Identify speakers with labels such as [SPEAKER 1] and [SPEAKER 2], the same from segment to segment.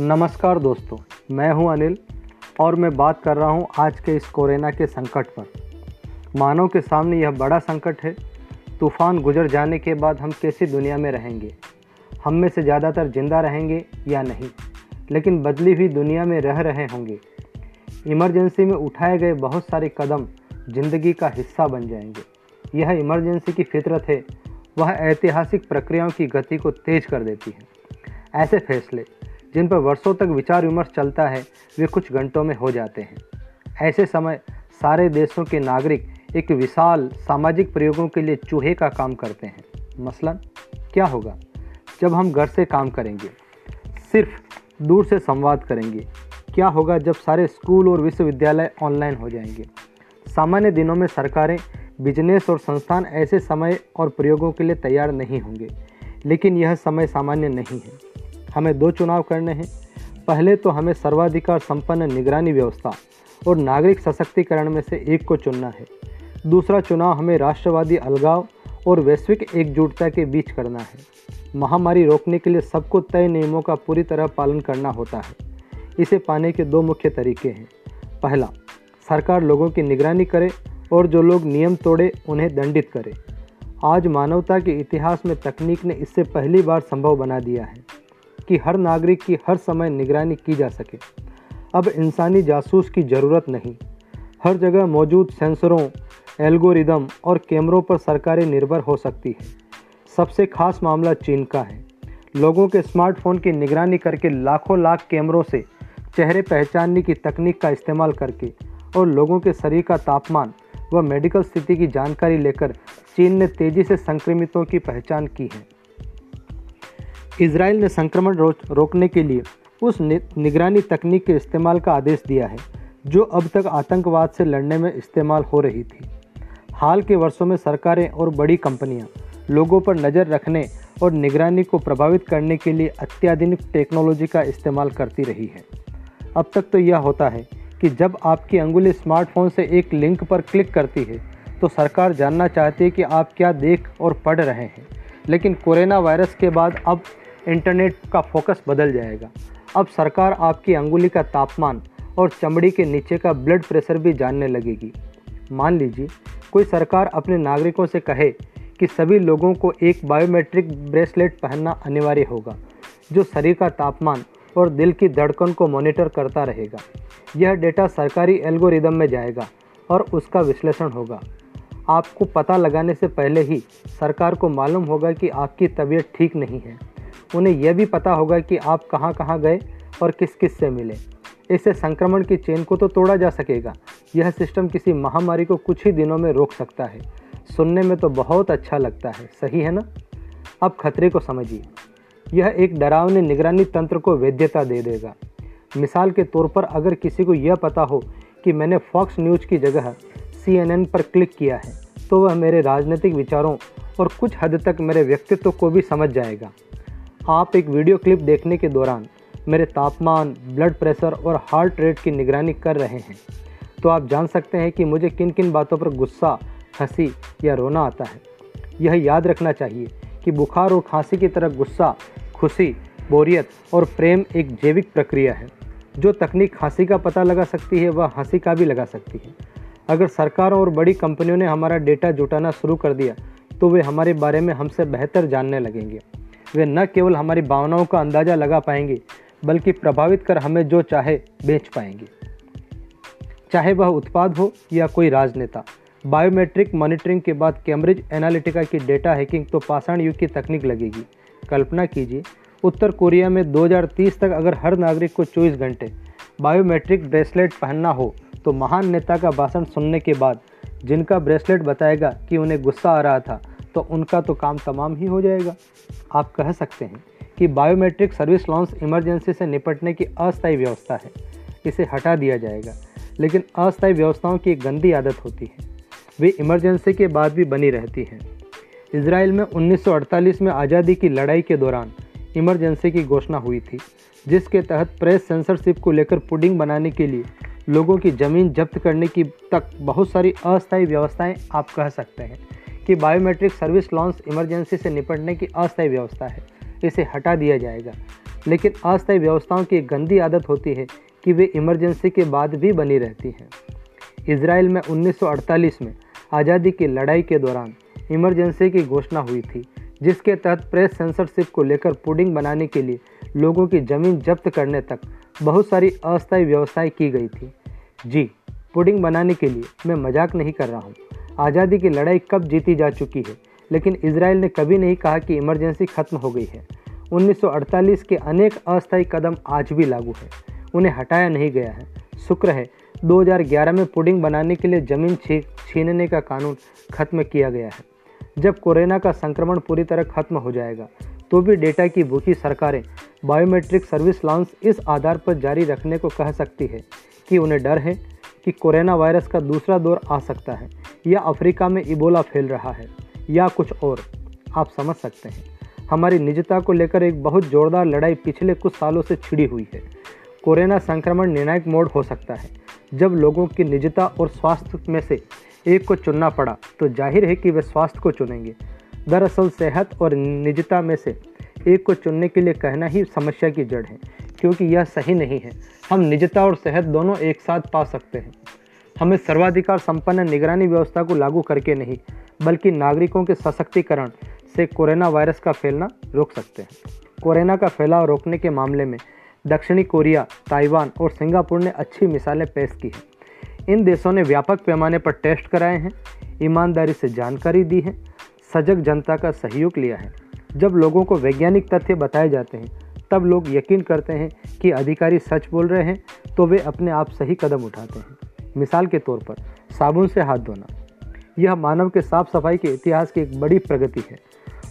[SPEAKER 1] नमस्कार दोस्तों, मैं हूँ अनिल और मैं बात कर रहा हूँ आज के इस कोरोना के संकट पर। मानव के सामने यह बड़ा संकट है। तूफ़ान गुजर जाने के बाद हम कैसी दुनिया में रहेंगे? हम में से ज़्यादातर ज़िंदा रहेंगे या नहीं? लेकिन बदली हुई दुनिया में रह रहे होंगे। इमरजेंसी में उठाए गए बहुत सारे कदम ज़िंदगी का हिस्सा बन जाएँगे। यह इमरजेंसी की फितरत है। वह ऐतिहासिक प्रक्रियाओं की गति को तेज कर देती है। ऐसे फैसले जिन पर वर्षों तक विचार विमर्श चलता है, वे कुछ घंटों में हो जाते हैं। ऐसे समय सारे देशों के नागरिक एक विशाल सामाजिक प्रयोगों के लिए चूहे का काम करते हैं। मसलन, क्या होगा जब हम घर से काम करेंगे? सिर्फ़ दूर से संवाद करेंगे। क्या होगा जब सारे स्कूल और विश्वविद्यालय ऑनलाइन हो जाएँगे? सामान्य दिनों में सरकारें, बिज़नेस और संस्थान ऐसे समय और प्रयोगों के लिए तैयार नहीं होंगे। लेकिन यह समय सामान्य नहीं है। हमें दो चुनाव करने हैं। पहले तो हमें सर्वाधिकार संपन्न निगरानी व्यवस्था और नागरिक सशक्तिकरण में से एक को चुनना है। दूसरा चुनाव हमें राष्ट्रवादी अलगाव और वैश्विक एकजुटता के बीच करना है। महामारी रोकने के लिए सबको तय नियमों का पूरी तरह पालन करना होता है। इसे पाने के दो मुख्य तरीके हैं। पहला, सरकार लोगों की निगरानी करे और जो लोग नियम तोड़े, उन्हें दंडित करे। आज मानवता के इतिहास में तकनीक ने इससे पहली बार संभव बना दिया है। कि हर नागरिक की हर समय निगरानी की जा सके। अब इंसानी जासूस की ज़रूरत नहीं। हर जगह मौजूद सेंसरों, एल्गोरिदम और कैमरों पर सरकारें निर्भर हो सकती है। सबसे खास मामला चीन का है। लोगों के स्मार्टफ़ोन की निगरानी करके लाखों लाख कैमरों से चेहरे पहचानने की तकनीक का इस्तेमाल करके और लोगों के शरीर का तापमान व मेडिकल स्थिति की जानकारी लेकर चीन ने तेज़ी से संक्रमितों की पहचान की है। इसराइल ने संक्रमण रोकने के लिए उस निगरानी तकनीक के इस्तेमाल का आदेश दिया है, जो अब तक आतंकवाद से लड़ने में इस्तेमाल हो रही थी। हाल के वर्षों में सरकारें और बड़ी कंपनियाँ लोगों पर नज़र रखने और निगरानी को प्रभावित करने के लिए अत्याधुनिक टेक्नोलॉजी का इस्तेमाल करती रही है। अब तक तो यह होता है कि जब आपकी अंगुली स्मार्टफ़ोन से एक लिंक पर क्लिक करती है तो सरकार जानना चाहती है कि आप क्या देख और पढ़ रहे हैं। लेकिन कोरोना वायरस के बाद अब इंटरनेट का फोकस बदल जाएगा। अब सरकार आपकी अंगुली का तापमान और चमड़ी के नीचे का ब्लड प्रेशर भी जानने लगेगी। मान लीजिए, कोई सरकार अपने नागरिकों से कहे कि सभी लोगों को एक बायोमेट्रिक ब्रेसलेट पहनना अनिवार्य होगा, जो शरीर का तापमान और दिल की धड़कन को मॉनिटर करता रहेगा। यह डेटा सरकारी एल्गोरिदम में जाएगा और उसका विश्लेषण होगा। आपको पता लगाने से पहले ही सरकार को मालूम होगा कि आपकी तबीयत ठीक नहीं है। उन्हें यह भी पता होगा कि आप कहाँ कहाँ गए और किस किस से मिले। इससे संक्रमण की चेन को तो तोड़ा जा सकेगा। यह सिस्टम किसी महामारी को कुछ ही दिनों में रोक सकता है। सुनने में तो बहुत अच्छा लगता है, सही है ना? अब खतरे को समझिए। यह एक डरावने निगरानी तंत्र को वैधता दे देगा। मिसाल के तौर पर अगर किसी को यह पता हो कि मैंने फॉक्स न्यूज़ की जगह सीएनएन पर क्लिक किया है तो वह मेरे राजनीतिक विचारों और कुछ हद तक मेरे व्यक्तित्व को भी समझ जाएगा। आप एक वीडियो क्लिप देखने के दौरान मेरे तापमान, ब्लड प्रेशर और हार्ट रेट की निगरानी कर रहे हैं। तो आप जान सकते हैं कि मुझे किन किन बातों पर गुस्सा, हँसी या रोना आता है। यह याद रखना चाहिए कि बुखार और खांसी की तरह गुस्सा, खुशी, बोरियत और प्रेम एक जैविक प्रक्रिया है। जो तकनीक खांसी का पता लगा सकती है, वह हँसी का भी लगा सकती है। अगर सरकारों और बड़ी कंपनियों ने हमारा डेटा जुटाना शुरू कर दिया तो वे हमारे बारे में हमसे बेहतर जानने लगेंगे। वे न केवल हमारी भावनाओं का अंदाज़ा लगा पाएँगे, बल्कि प्रभावित कर हमें जो चाहे बेच पाएँगे। चाहे वह उत्पाद हो या कोई राजनेता बायोमेट्रिक मॉनिटरिंग के बाद कैम्ब्रिज एनालिटिका की डेटा हैकिंग तो पाषाण युग की तकनीक लगेगी। कल्पना कीजिए, उत्तर कोरिया में 2030 तक अगर हर नागरिक को 24 घंटे बायोमेट्रिक ब्रेसलेट पहनना हो तो महान नेता का भाषण सुनने के बाद, जिनका ब्रेसलेट बताएगा कि उन्हें गुस्सा आ रहा था तो उनका तो काम तमाम ही हो जाएगा। आप कह सकते हैं कि बायोमेट्रिक सर्विस लॉन्च इमरजेंसी से निपटने की अस्थायी व्यवस्था है। इसे हटा दिया जाएगा, लेकिन अस्थायी व्यवस्थाओं की एक गंदी आदत होती है। वे इमरजेंसी के बाद भी बनी रहती हैं। इसराइल में 1948 में आज़ादी की लड़ाई के दौरान इमरजेंसी की घोषणा हुई थी, जिसके तहत प्रेस सेंसरशिप को लेकर पुडिंग बनाने के लिए लोगों की ज़मीन जब्त करने की तक बहुत सारी अस्थायी व्यवस्थाएँ आप कह सकते हैं। कि बायोमेट्रिक सर्विस लॉन्च इमरजेंसी से निपटने की अस्थायी व्यवस्था है। इसे हटा दिया जाएगा। लेकिन अस्थायी व्यवस्थाओं की गंदी आदत होती है कि वे इमरजेंसी के बाद भी बनी रहती हैं। इसराइल में 1948 में आज़ादी की लड़ाई के दौरान इमरजेंसी की घोषणा हुई थी, जिसके तहत प्रेस सेंसरशिप को लेकर पुडिंग बनाने के लिए लोगों की ज़मीन जब्त करने तक बहुत सारी अस्थायी व्यवस्थाएँ की गई थी। जी पुडिंग बनाने के लिए मैं मज़ाक नहीं कर रहा हूँ। आज़ादी की लड़ाई कब जीती जा चुकी है? लेकिन इसराइल ने कभी नहीं कहा कि इमरजेंसी खत्म हो गई है। 1948 के अनेक अस्थायी कदम आज भी लागू है। उन्हें हटाया नहीं गया है। शुक्र है 2011 में पुडिंग बनाने के लिए ज़मीन छीनने का कानून खत्म किया गया है। जब कोरोना का संक्रमण पूरी तरह खत्म हो जाएगा तो भी डेटा की भूखी सरकारें बायोमेट्रिक सर्विस लॉन्च इस आधार पर जारी रखने को कह सकती है कि उन्हें डर है कि कोरोना वायरस का दूसरा दौर आ सकता है। या अफ्रीका में इबोला फैल रहा है, या कुछ और, आप समझ सकते हैं। हमारी निजता को लेकर एक बहुत जोरदार लड़ाई पिछले कुछ सालों से छिड़ी हुई है। कोरोना संक्रमण निर्णायक मोड हो सकता है। जब लोगों की निजता और स्वास्थ्य में से एक को चुनना पड़ा तो ज़ाहिर है कि वे स्वास्थ्य को चुनेंगे। दरअसल सेहत और निजता में से एक को चुनने के लिए कहना ही समस्या की जड़ है, क्योंकि यह सही नहीं है। हम निजता और सेहत दोनों एक साथ पा सकते हैं। हमें सर्वाधिकार संपन्न निगरानी व्यवस्था को लागू करके नहीं, बल्कि नागरिकों के सशक्तिकरण से कोरोना वायरस का फैलना रोक सकते हैं। कोरोना का फैलाव रोकने के मामले में दक्षिणी कोरिया, ताइवान और सिंगापुर ने अच्छी मिसालें पेश की हैं। इन देशों ने व्यापक पैमाने पर टेस्ट कराए हैं, ईमानदारी से जानकारी दी है, सजग जनता का सहयोग लिया है। जब लोगों को वैज्ञानिक तथ्य बताए जाते हैं, तब लोग यकीन करते हैं कि अधिकारी सच बोल रहे हैं तो वे अपने आप सही कदम उठाते हैं। मिसाल के तौर पर साबुन से हाथ धोना। यह मानव के साफ़ सफ़ाई के इतिहास की एक बड़ी प्रगति है।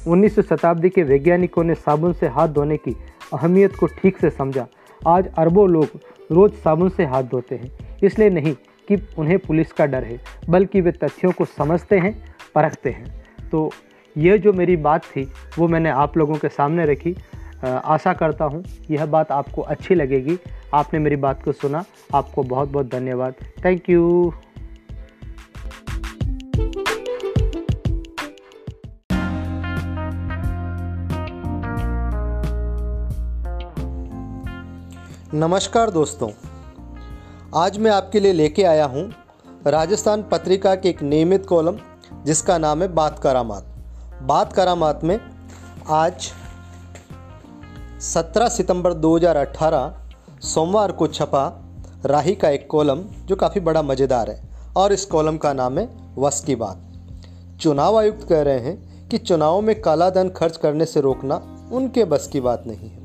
[SPEAKER 1] उन्नीस सौ शताब्दी के वैज्ञानिकों ने साबुन से हाथ धोने की अहमियत को ठीक से समझा। आज अरबों लोग रोज़ साबुन से हाथ धोते हैं। इसलिए नहीं कि उन्हें पुलिस का डर है, बल्कि वे तथ्यों को समझते हैं, परखते हैं। तो यह जो मेरी बात थी, वो मैंने आप लोगों के सामने रखी। आशा करता हूँ यह बात आपको अच्छी लगेगी। आपने मेरी बात को सुना। आपको बहुत बहुत धन्यवाद। थैंक यू
[SPEAKER 2] नमस्कार दोस्तों। आज मैं आपके लिए लेके आया हूँ राजस्थान पत्रिका के एक नियमित कॉलम, जिसका नाम है बात करामात बात करामात में आज 17 सितंबर 2018 सोमवार को छपा राही का एक कॉलम जो काफ़ी बड़ा मज़ेदार है, और इस कॉलम का नाम है वस की बात। चुनाव आयुक्त कह रहे हैं कि चुनावों में काला धन खर्च करने से रोकना उनके बस की बात नहीं है।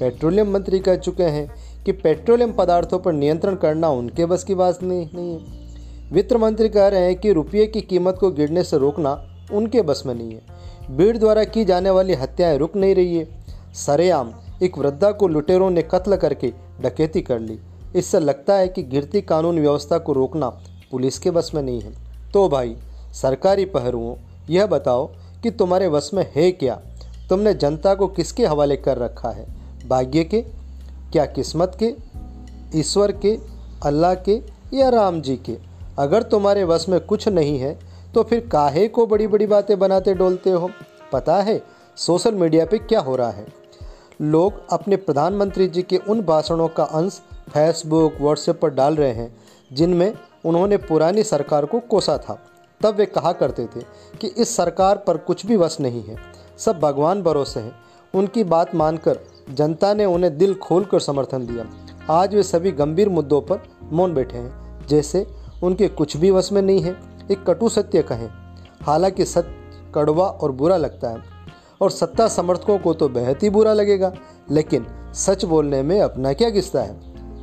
[SPEAKER 2] पेट्रोलियम मंत्री कह चुके हैं कि पेट्रोलियम पदार्थों पर नियंत्रण करना उनके बस की बात नहीं नहीं है। वित्त मंत्री कह रहे हैं कि रुपये की कीमत को गिरने से रोकना उनके बस में नहीं है। भीड़ द्वारा की जाने वाली हत्याएँ रुक नहीं रही है। सरेआम एक वृद्धा को लुटेरों ने कत्ल करके डकैती कर ली। इससे लगता है कि गिरती कानून व्यवस्था को रोकना पुलिस के बस में नहीं है। तो भाई, सरकारी पहरुओं, यह बताओ कि तुम्हारे बस में है क्या? तुमने जनता को किसके हवाले कर रखा है? भाग्य के? क्या किस्मत के? ईश्वर के? अल्लाह के? या राम जी के? अगर तुम्हारे वश में कुछ नहीं है तो फिर काहे को बड़ी बड़ी बातें बनाते डोलते हो? पता है, सोशल मीडिया पे क्या हो रहा है? लोग अपने प्रधानमंत्री जी के उन भाषणों का अंश फेसबुक व्हाट्सएप पर डाल रहे हैं, जिनमें उन्होंने पुरानी सरकार को कोसा था। तब वे कहा करते थे कि इस सरकार पर कुछ भी वश नहीं है, सब भगवान भरोसे हैं। उनकी बात मानकर जनता ने उन्हें दिल खोलकर समर्थन दिया। आज वे सभी गंभीर मुद्दों पर मौन बैठे हैं, जैसे उनके कुछ भी वश में नहीं है, एक कटु सत्य कहें। हालाँकि सत्य कड़वा और बुरा लगता है। और सत्ता समर्थकों को तो बेहद ही बुरा लगेगा। लेकिन सच बोलने में अपना क्या किस्सा है?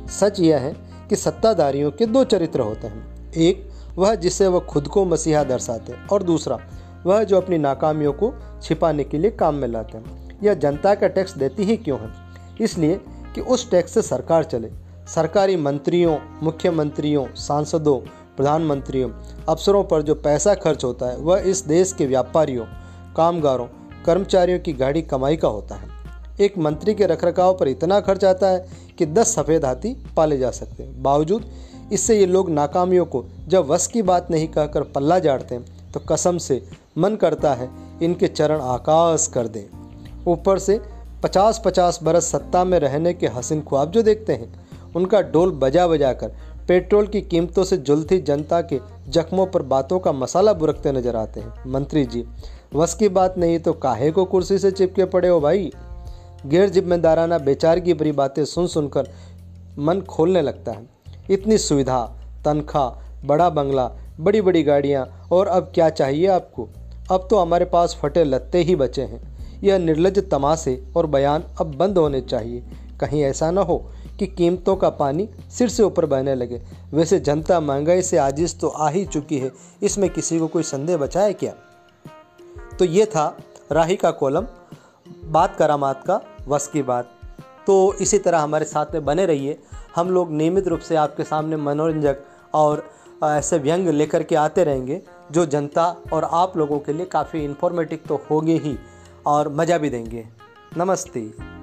[SPEAKER 2] सच यह है कि सत्ताधारियों के दो चरित्र होते हैं। एक, वह जिसे वह खुद को मसीहा दर्शाते हैं, और दूसरा, वह जो अपनी नाकामियों को छिपाने के लिए काम में लाते हैं। यह जनता का टैक्स देती ही क्यों है? इसलिए कि उस टैक्स से सरकार चले। सरकारी मंत्रियों, मुख्यमंत्रियों, सांसदों, प्रधानमंत्रियों, अफसरों पर जो पैसा खर्च होता है, वह इस देश के व्यापारियों, कामगारों कर्मचारियों की गाड़ी कमाई का होता है। एक मंत्री के रखरखाव पर इतना खर्च आता है कि दस सफ़ेद हाथी पाले जा सकते हैं। बावजूद इससे ये लोग नाकामियों को जब वस की बात नहीं कहकर पल्ला जाड़ते हैं तो कसम से मन करता है इनके चरण आकाश कर दें। ऊपर से पचास पचास बरस सत्ता में रहने के हसीन ख्वाब जो देखते हैं, उनका डोल बजा बजा कर पेट्रोल की कीमतों से जुलती जनता के जख्मों पर बातों का मसाला बुरकते नज़र आते हैं। मंत्री जी वस की बात नहीं तो काहे को कुर्सी से चिपके पड़े हो भाई? गैर जिम्मेदाराना बेचारगी भरी बातें सुन सुनकर मन खोलने लगता है। इतनी सुविधा, तनख्वाह, बड़ा बंगला, बड़ी बड़ी गाड़ियाँ, और अब क्या चाहिए आपको? अब तो हमारे पास फटे लत्ते ही बचे हैं। यह निर्लज तमाशे और बयान अब बंद होने चाहिए। कहीं ऐसा न हो कि कीमतों का पानी सिर से ऊपर बहने लगे। वैसे जनता महँगाई से आजिज तो आ ही चुकी है। इसमें किसी को कोई संदेह बचाए क्या? तो ये था राही का कॉलम, बात करामात का वस की बात। तो इसी तरह हमारे साथ में बने रहिए। हम लोग नियमित रूप से आपके सामने मनोरंजक और ऐसे व्यंग लेकर के आते रहेंगे, जो जनता और आप लोगों के लिए काफ़ी इन्फॉर्मेटिव तो होगी ही, और मज़ा भी देंगे। नमस्ते।